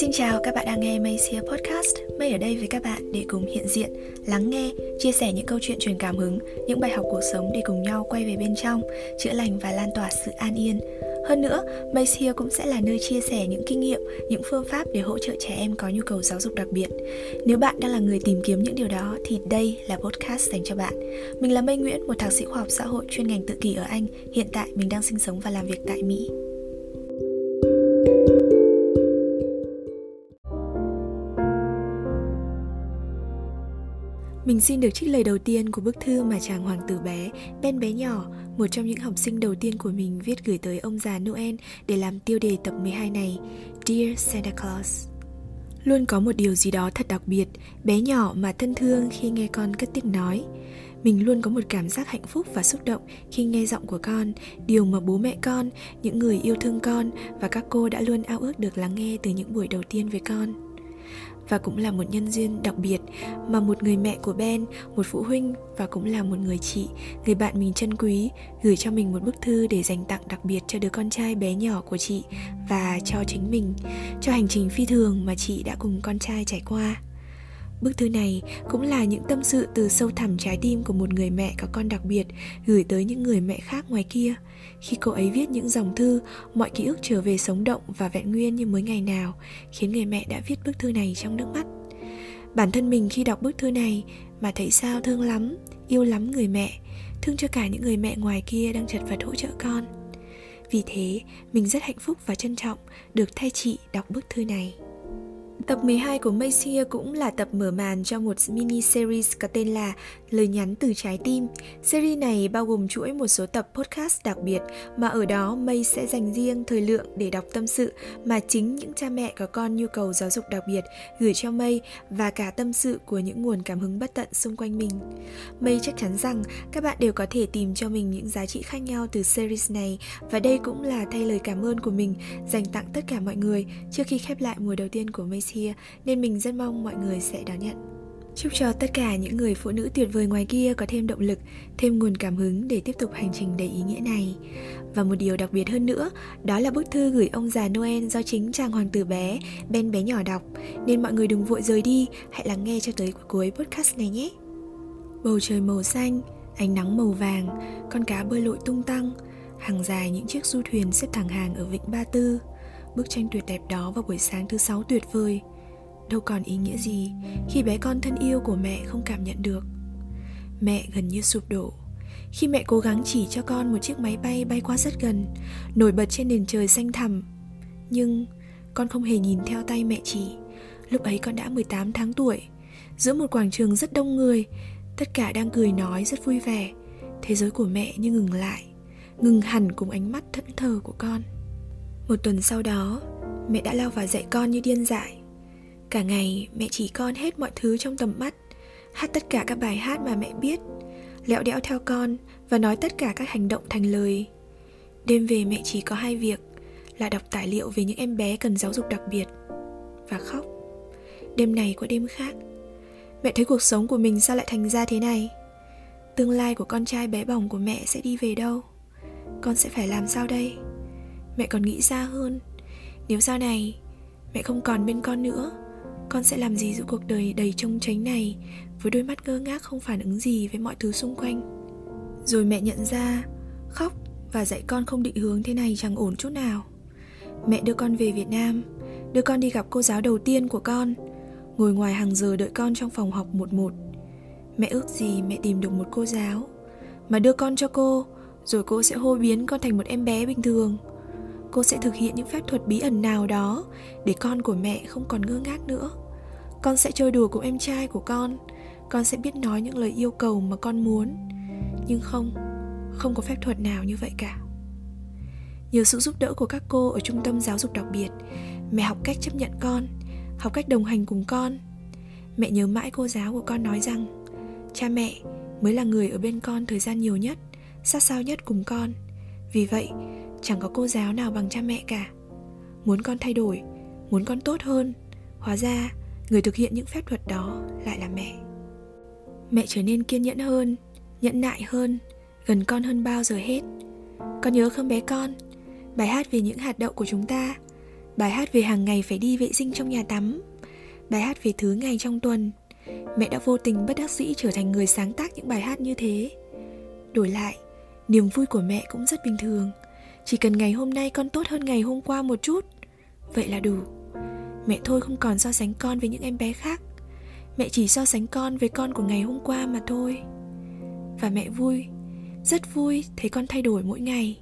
Xin chào, các bạn đang nghe Maysia Podcast. May ở đây với các bạn để cùng hiện diện, lắng nghe, chia sẻ những câu chuyện truyền cảm hứng, những bài học cuộc sống để cùng nhau quay về bên trong, chữa lành và lan tỏa sự an yên. Hơn nữa, Maysia cũng sẽ là nơi chia sẻ những kinh nghiệm, những phương pháp để hỗ trợ trẻ em có nhu cầu giáo dục đặc biệt. Nếu bạn đang là người tìm kiếm những điều đó thì đây là podcast dành cho bạn. Mình là Mây Nguyễn, một thạc sĩ khoa học xã hội chuyên ngành tự kỷ ở Anh. Hiện tại mình đang sinh sống và làm việc tại Mỹ. Mình xin được trích lời đầu tiên của bức thư mà chàng hoàng tử bé, Ben bé nhỏ, một trong những học sinh đầu tiên của mình viết gửi tới ông già Noel để làm tiêu đề tập 12 này, Dear Santa Claus. Luôn có một điều gì đó thật đặc biệt, bé nhỏ mà thân thương khi nghe con cất tiếng nói. Mình luôn có một cảm giác hạnh phúc và xúc động khi nghe giọng của con, điều mà bố mẹ con, những người yêu thương con và các cô đã luôn ao ước được lắng nghe từ những buổi đầu tiên với con và cũng là một nhân duyên đặc biệt mà một người mẹ của Ben, một phụ huynh và cũng là một người chị, người bạn mình chân quý gửi cho mình một bức thư để dành tặng đặc biệt cho đứa con trai bé nhỏ của chị và cho chính mình, cho hành trình phi thường mà chị đã cùng con trai trải qua. Bức thư này cũng là những tâm sự từ sâu thẳm trái tim của một người mẹ có con đặc biệt gửi tới những người mẹ khác ngoài kia. Khi cô ấy viết những dòng thư, mọi ký ức trở về sống động và vẹn nguyên như mới ngày nào, khiến người mẹ đã viết bức thư này trong nước mắt. Bản thân mình khi đọc bức thư này mà thấy sao thương lắm, yêu lắm người mẹ, thương cho cả những người mẹ ngoài kia đang chật vật hỗ trợ con. Vì thế, mình rất hạnh phúc và trân trọng được thay chị đọc bức thư này. Tập 12 của Macia cũng là tập mở màn cho một mini series có tên là Lời nhắn từ trái tim. Series này bao gồm chuỗi một số tập podcast đặc biệt, mà ở đó May sẽ dành riêng thời lượng để đọc tâm sự, mà chính những cha mẹ có con nhu cầu giáo dục đặc biệt gửi cho May và cả tâm sự của những nguồn cảm hứng bất tận xung quanh mình. May chắc chắn rằng các bạn đều có thể tìm cho mình những giá trị khác nhau từ series này, và đây cũng là thay lời cảm ơn của mình dành tặng tất cả mọi người trước khi khép lại mùa đầu tiên của May here ờ, nên mình rất mong mọi người sẽ đón nhận. Chúc cho tất cả những người phụ nữ tuyệt vời ngoài kia có thêm động lực, thêm nguồn cảm hứng để tiếp tục hành trình đầy ý nghĩa này. Và một điều đặc biệt hơn nữa, đó là bức thư gửi ông già Noel do chính chàng hoàng tử bé, Ben bé nhỏ đọc. Nên mọi người đừng vội rời đi, hãy lắng nghe cho tới cuối podcast này nhé. Bầu trời màu xanh, ánh nắng màu vàng, con cá bơi lội tung tăng, hàng dài những chiếc du thuyền xếp thẳng hàng ở vịnh Ba Tư Bức tranh tuyệt đẹp đó vào buổi sáng thứ sáu tuyệt vời. Đâu còn ý nghĩa gì khi bé con thân yêu của mẹ không cảm nhận được. Mẹ gần như sụp đổ. Khi mẹ cố gắng chỉ cho con một chiếc máy bay bay qua rất gần, Nổi bật trên nền trời xanh thẳm. Nhưng con không hề nhìn theo tay mẹ chỉ. Lúc ấy con đã 18 tháng tuổi, Giữa một quảng trường rất đông người, Tất cả đang cười nói rất vui vẻ. Thế giới của mẹ như ngừng lại, Ngừng hẳn cùng ánh mắt thẫn thờ của con một tuần sau đó, mẹ đã lao vào dạy con như điên dại. Cả ngày mẹ chỉ con hết mọi thứ trong tầm mắt, hát tất cả các bài hát mà mẹ biết, lẹo đẽo theo con và nói tất cả các hành động thành lời. Đêm về mẹ chỉ có hai việc là đọc tài liệu về những em bé cần giáo dục đặc biệt và khóc. Đêm này qua đêm khác, mẹ thấy cuộc sống của mình sao lại thành ra thế này? Tương lai của con trai bé bỏng của mẹ sẽ đi về đâu? Con sẽ phải làm sao đây? Mẹ còn nghĩ xa hơn. Nếu sau này mẹ không còn bên con nữa, con sẽ làm gì giữa cuộc đời đầy trông tránh này, với đôi mắt ngơ ngác không phản ứng gì với mọi thứ xung quanh? Rồi mẹ nhận ra khóc và dạy con không định hướng thế này chẳng ổn chút nào. Mẹ đưa con về việt nam, đưa con đi gặp cô giáo đầu tiên của con, ngồi ngoài hàng giờ đợi con trong phòng học một một. Mẹ ước gì mẹ tìm được một cô giáo mà đưa con cho cô, rồi cô sẽ hô biến con thành một em bé bình thường cô sẽ thực hiện những phép thuật bí ẩn nào đó để con của mẹ không còn ngơ ngác nữa. Con sẽ chơi đùa cùng em trai của con. Con sẽ biết nói những lời yêu cầu mà con muốn. Nhưng không không có phép thuật nào như vậy cả. Nhờ sự giúp đỡ của các cô ở trung tâm giáo dục đặc biệt, mẹ học cách chấp nhận con, học cách đồng hành cùng con. Mẹ nhớ mãi cô giáo của con nói rằng, cha mẹ mới là người ở bên con thời gian nhiều nhất, sát sao nhất cùng con. Vì vậy chẳng có cô giáo nào bằng cha mẹ cả muốn con thay đổi muốn con tốt hơn hóa ra người thực hiện những phép thuật đó lại là mẹ mẹ trở nên kiên nhẫn hơn nhẫn nại hơn gần con hơn bao giờ hết con nhớ không bé con bài hát về những hạt đậu của chúng ta bài hát về hàng ngày phải đi vệ sinh trong nhà tắm, bài hát về thứ ngày trong tuần. Mẹ đã vô tình bất đắc dĩ trở thành người sáng tác những bài hát như thế. Đổi lại, niềm vui của mẹ cũng rất bình thường. Chỉ cần ngày hôm nay con tốt hơn ngày hôm qua một chút, vậy là đủ. Mẹ thôi không còn so sánh con với những em bé khác. Mẹ chỉ so sánh con với con của ngày hôm qua mà thôi. Và mẹ vui, rất vui thấy con thay đổi mỗi ngày.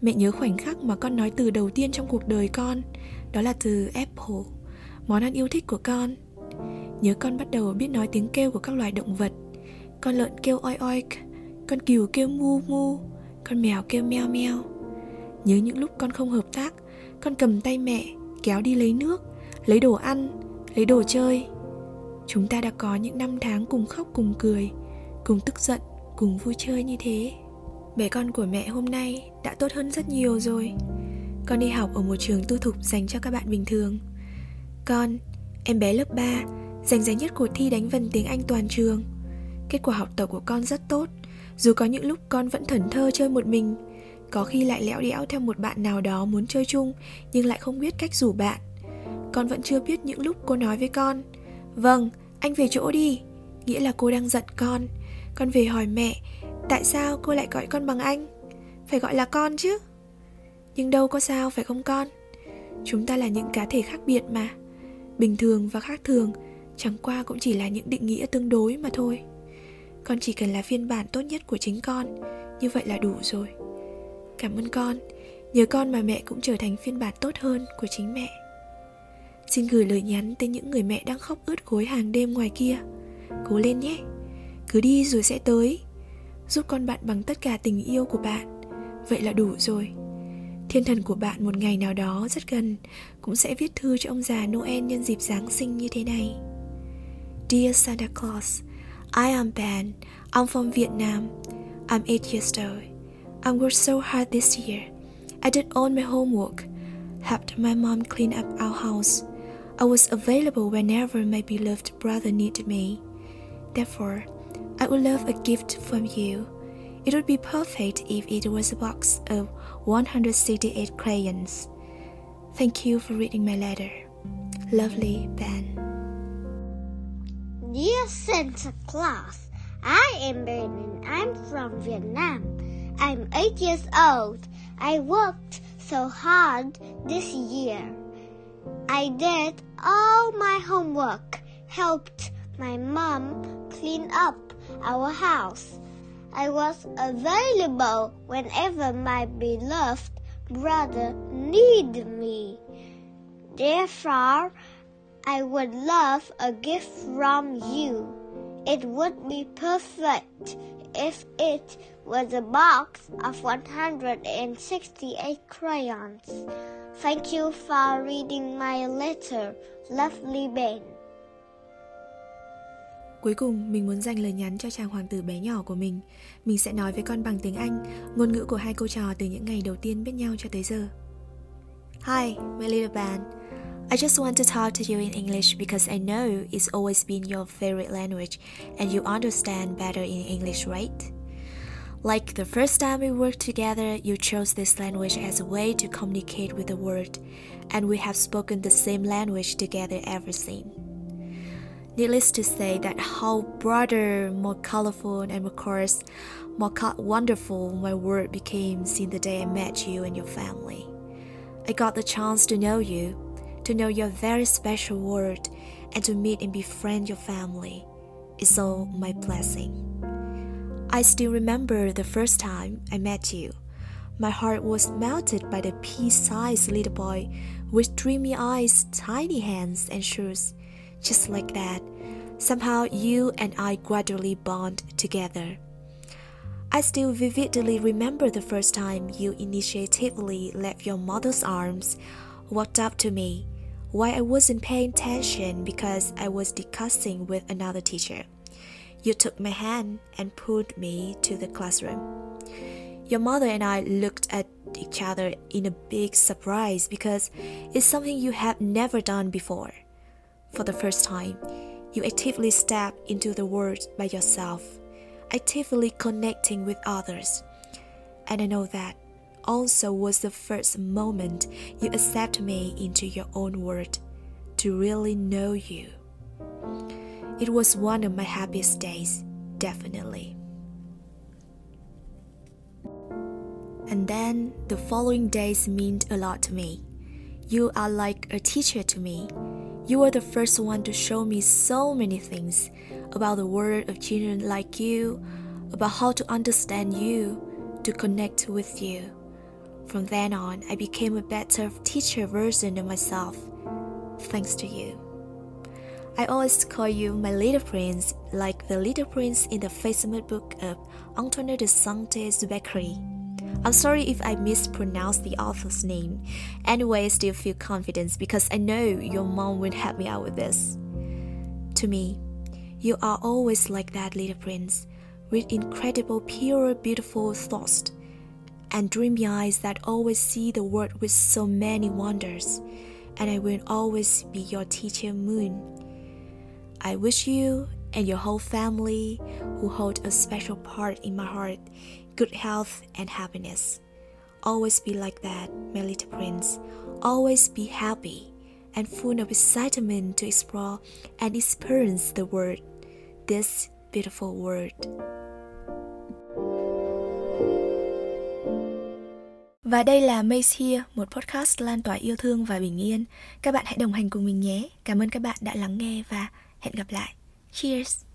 Mẹ nhớ khoảnh khắc mà con nói từ đầu tiên trong cuộc đời con Đó là từ apple Món ăn yêu thích của con Nhớ con bắt đầu biết nói tiếng kêu của các loài động vật Con lợn kêu oi oi Con cừu kêu mu mu Con mèo kêu meo meo Nhớ những lúc con không hợp tác Con cầm tay mẹ Kéo đi lấy nước Lấy đồ ăn Lấy đồ chơi. Chúng ta đã có những năm tháng cùng khóc cùng cười Cùng tức giận Cùng vui chơi như thế. Bé con của mẹ hôm nay đã tốt hơn rất nhiều rồi. Con đi học ở một trường tư thục dành cho các bạn bình thường. Con, em bé lớp 3 Giành giải nhất cuộc thi đánh vần tiếng Anh toàn trường. Kết quả học tập của con rất tốt Dù có những lúc con vẫn thẩn thơ chơi một mình có khi lại lẽo đẽo theo một bạn nào đó muốn chơi chung Nhưng lại không biết cách rủ bạn. Con vẫn chưa biết những lúc cô nói với con Vâng, anh về chỗ đi. Nghĩa là cô đang giận con. Con về hỏi mẹ Tại sao cô lại gọi con bằng anh? Phải gọi là con chứ. Nhưng đâu có sao phải không con? Chúng ta là những cá thể khác biệt mà. Bình thường và khác thường Chẳng qua cũng chỉ là những định nghĩa tương đối mà thôi. Con chỉ cần là phiên bản tốt nhất của chính con Như vậy là đủ rồi. Cảm ơn con. Nhờ con mà mẹ cũng trở thành phiên bản tốt hơn của chính mẹ. Xin gửi lời nhắn tới những người mẹ đang khóc ướt gối hàng đêm ngoài kia. Cố lên nhé. Cứ đi rồi sẽ tới. Giúp con bạn bằng tất cả tình yêu của bạn. Vậy là đủ rồi. Thiên thần của bạn một ngày nào đó rất gần cũng sẽ viết thư cho ông già noel nhân dịp giáng sinh như thế này. Dear santa claus, i am ben. I'm from vietnam. I'm eight years old. I worked so hard this year i did all my homework helped my mom clean up our house i was available whenever my beloved brother needed me therefore I would love a gift from you. It would be perfect if it was a box of 168 crayons. Thank you for reading my letter. Lovely Ben. Dear Santa Claus, I am Ben and I'm from Vietnam. I'm eight years old. I worked so hard this year. I did all my homework, helped my mom clean up our house. I was available whenever my beloved brother needed me. Therefore, I would love a gift from you. It would be perfect if it was a box of 168 crayons. Thank you for reading my letter, lovely Ben. Cuối cùng, mình muốn dành lời nhắn cho chàng hoàng tử bé nhỏ của mình. Mình sẽ nói với con bằng tiếng Anh, ngôn ngữ của hai cô trò từ những ngày đầu tiên biết nhau cho tới giờ. Hi, my little band. I just want to talk to you in English because I know it's always been your favorite language and you understand better in English, right? Like the first time we worked together, you chose this language as a way to communicate with the world, and we have spoken the same language together ever since. Needless to say that how broader, more colorful, and of course, more wonderful my world became since the day I met you and your family. I got the chance to know you, to know your very special world, and to meet and befriend your family. is all my blessing. I still remember the first time I met you. My heart was melted by the pea-sized little boy with dreamy eyes, tiny hands, and shoes just like that, somehow you and I gradually bond together. I still vividly remember the first time you initiatively left your mother's arms, walked up to me, while I wasn't paying attention because I was discussing with another teacher. You took my hand and pulled me to the classroom. Your mother and I looked at each other in a big surprise because it's something you have never done before. For the first time, you actively step into the world by yourself, actively connecting with others. And I know that also was the first moment you accepted me into your own world to really know you. It was one of my happiest days, definitely. And then the following days meant a lot to me. You are like a teacher to me. You were the first one to show me so many things about the world of children like you, about how to understand you, to connect with you. From then on, I became a better teacher version of myself, thanks to you. I always call you my little prince, like the little prince in the Facebook book of Antonio de Saint-Exupéry. I'm sorry if I mispronounced the author's name. Anyway, I still feel confident because I know your mom will help me out with this. To me, you are always like that little prince, with incredible, pure, beautiful thoughts and dreamy eyes that always see the world with so many wonders. And I will always be your teacher, Moon. I wish you and your whole family, who hold a special part in my heart, good health and happiness. Always be like that, my little prince. Always be happy and full of excitement to explore and experience the world, this beautiful world. Và đây là Mace Here, một podcast lan tỏa yêu thương và bình yên. Các bạn hãy đồng hành cùng mình nhé. Cảm ơn các bạn đã lắng nghe và hẹn gặp lại. Cheers!